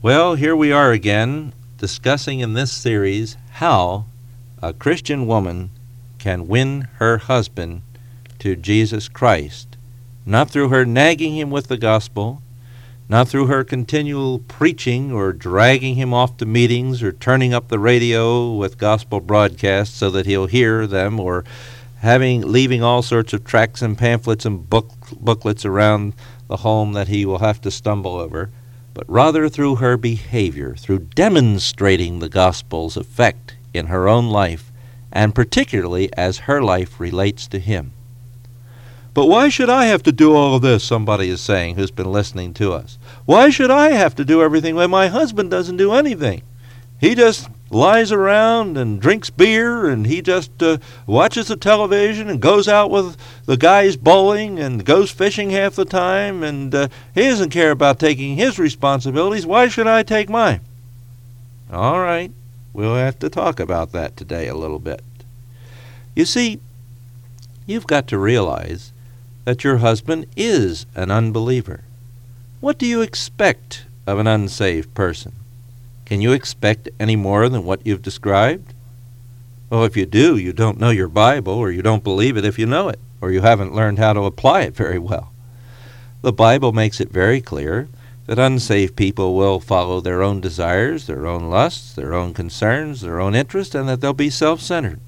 Well, here we are again discussing in this series how a Christian woman can win her husband to Jesus Christ, not through her nagging him with the gospel, not through her continual preaching or dragging him off to meetings or turning up the radio with gospel broadcasts so that he'll hear them or having leaving all sorts of tracts and pamphlets and book, booklets around the home that he will have to stumble over but rather through her behavior, through demonstrating the gospel's effect in her own life, and particularly as her life relates to him. But why should I have to do all of this? Somebody is saying who's been listening to us. Why should I have to do everything when my husband doesn't do anything? He just lies around and drinks beer and he just uh, watches the television and goes out with the guys bowling and goes fishing half the time and uh, he doesn't care about taking his responsibilities. Why should I take mine? All right, we'll have to talk about that today a little bit. You see, you've got to realize that your husband is an unbeliever. What do you expect of an unsaved person? Can you expect any more than what you've described? Well, if you do, you don't know your Bible, or you don't believe it if you know it, or you haven't learned how to apply it very well. The Bible makes it very clear that unsaved people will follow their own desires, their own lusts, their own concerns, their own interests, and that they'll be self centered.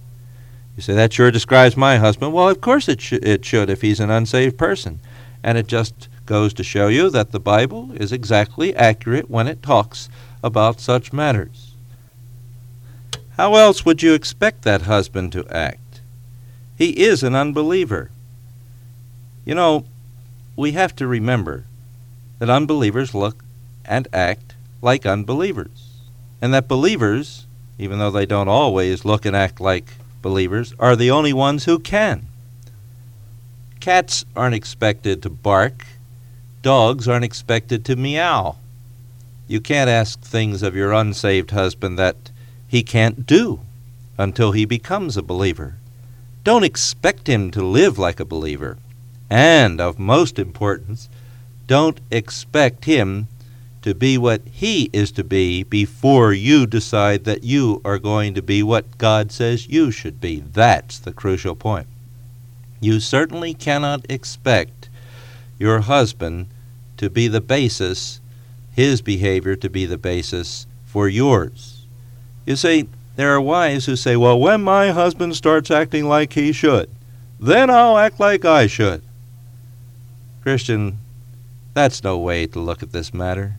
You say, that sure describes my husband. Well, of course it, sh- it should if he's an unsaved person. And it just goes to show you that the Bible is exactly accurate when it talks about such matters. How else would you expect that husband to act? He is an unbeliever. You know, we have to remember that unbelievers look and act like unbelievers, and that believers, even though they don't always look and act like believers, are the only ones who can. Cats aren't expected to bark, dogs aren't expected to meow. You can't ask things of your unsaved husband that he can't do until he becomes a believer. Don't expect him to live like a believer. And, of most importance, don't expect him to be what he is to be before you decide that you are going to be what God says you should be. That's the crucial point. You certainly cannot expect your husband to be the basis his behavior to be the basis for yours. You see, there are wives who say, Well, when my husband starts acting like he should, then I'll act like I should. Christian, that's no way to look at this matter.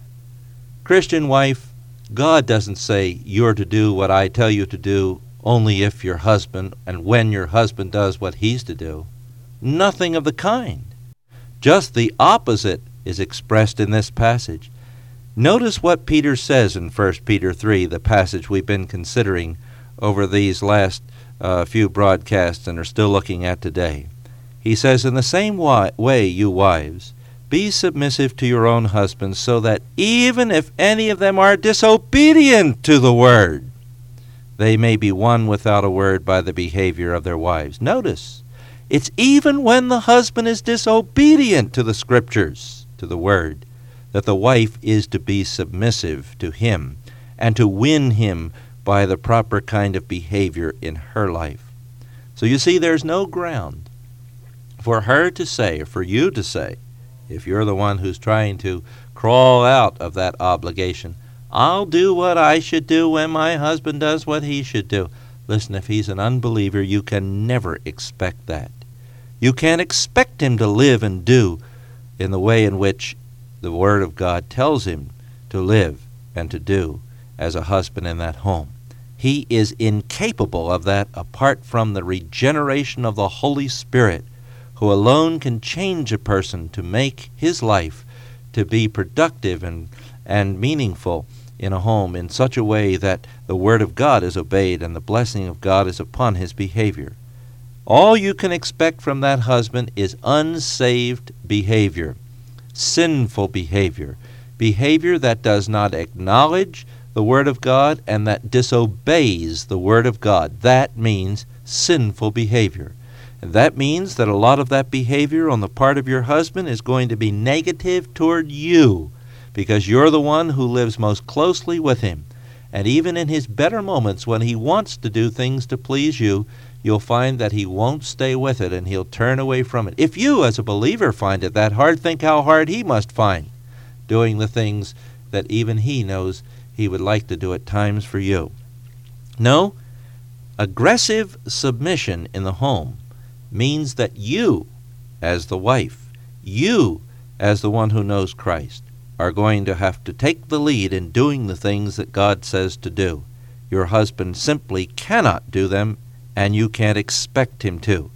Christian wife, God doesn't say you're to do what I tell you to do only if your husband and when your husband does what he's to do. Nothing of the kind. Just the opposite is expressed in this passage. Notice what Peter says in 1 Peter 3, the passage we've been considering over these last uh, few broadcasts and are still looking at today. He says, In the same way, you wives, be submissive to your own husbands, so that even if any of them are disobedient to the word, they may be won without a word by the behavior of their wives. Notice, it's even when the husband is disobedient to the scriptures, to the word that the wife is to be submissive to him and to win him by the proper kind of behavior in her life. So you see, there's no ground for her to say, or for you to say, if you're the one who's trying to crawl out of that obligation, I'll do what I should do when my husband does what he should do. Listen, if he's an unbeliever, you can never expect that. You can't expect him to live and do in the way in which the Word of God tells him to live and to do as a husband in that home. He is incapable of that apart from the regeneration of the Holy Spirit, who alone can change a person to make his life to be productive and, and meaningful in a home in such a way that the Word of God is obeyed and the blessing of God is upon his behavior. All you can expect from that husband is unsaved behavior sinful behavior, behavior that does not acknowledge the Word of God and that disobeys the Word of God. That means sinful behavior. And that means that a lot of that behavior on the part of your husband is going to be negative toward you because you're the one who lives most closely with him. And even in his better moments when he wants to do things to please you, you'll find that he won't stay with it and he'll turn away from it. If you, as a believer, find it that hard, think how hard he must find doing the things that even he knows he would like to do at times for you. No, aggressive submission in the home means that you, as the wife, you, as the one who knows Christ, are going to have to take the lead in doing the things that God says to do. Your husband simply cannot do them, and you can't expect him to.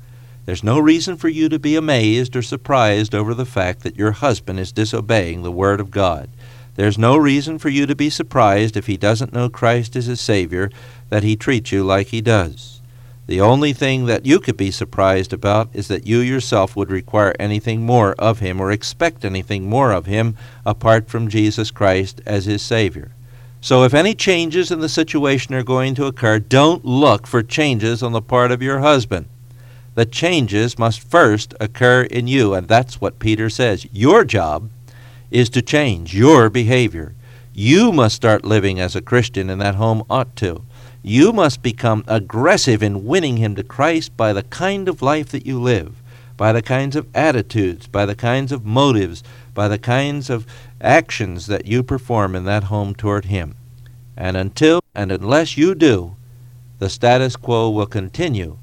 There's no reason for you to be amazed or surprised over the fact that your husband is disobeying the Word of God. There's no reason for you to be surprised if he doesn't know Christ as his Savior, that he treats you like he does. The only thing that you could be surprised about is that you yourself would require anything more of him or expect anything more of him apart from Jesus Christ as his Savior. So if any changes in the situation are going to occur, don't look for changes on the part of your husband. The changes must first occur in you, and that's what Peter says. Your job is to change your behavior. You must start living as a Christian, and that home ought to. You must become aggressive in winning him to Christ by the kind of life that you live, by the kinds of attitudes, by the kinds of motives, by the kinds of actions that you perform in that home toward him. And until and unless you do, the status quo will continue.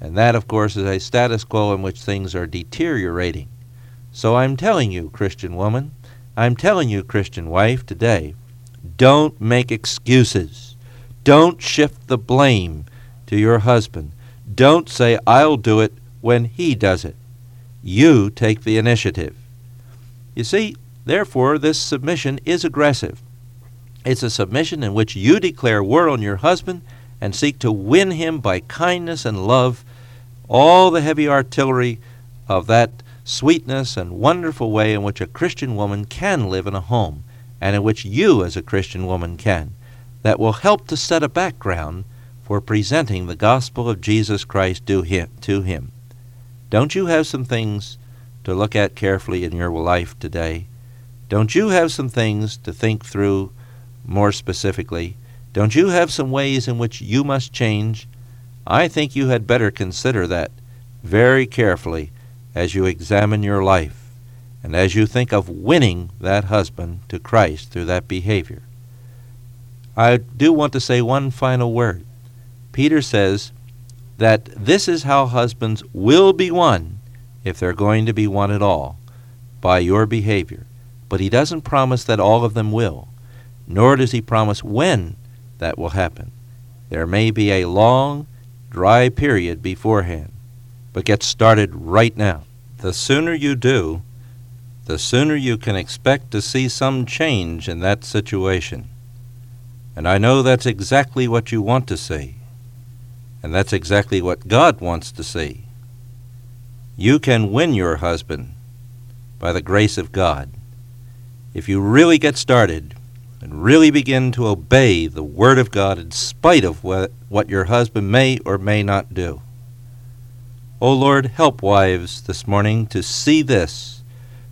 And that, of course, is a status quo in which things are deteriorating. So I'm telling you, Christian woman, I'm telling you, Christian wife, today, don't make excuses. Don't shift the blame to your husband. Don't say, I'll do it when he does it. You take the initiative. You see, therefore, this submission is aggressive. It's a submission in which you declare war on your husband and seek to win him by kindness and love, all the heavy artillery of that sweetness and wonderful way in which a Christian woman can live in a home, and in which you, as a Christian woman, can that will help to set a background for presenting the gospel of Jesus Christ to him. Don't you have some things to look at carefully in your life today? Don't you have some things to think through more specifically? Don't you have some ways in which you must change? I think you had better consider that very carefully as you examine your life and as you think of winning that husband to Christ through that behavior. I do want to say one final word. Peter says that this is how husbands will be won, if they're going to be won at all, by your behavior. But he doesn't promise that all of them will, nor does he promise when that will happen. There may be a long, dry period beforehand, but get started right now. The sooner you do, the sooner you can expect to see some change in that situation. And I know that's exactly what you want to see. And that's exactly what God wants to see. You can win your husband by the grace of God if you really get started and really begin to obey the Word of God in spite of what, what your husband may or may not do. O oh Lord, help wives this morning to see this,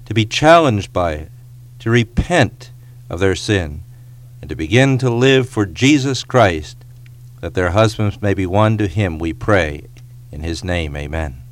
to be challenged by it, to repent of their sin and to begin to live for Jesus Christ, that their husbands may be won to him, we pray. In his name, amen.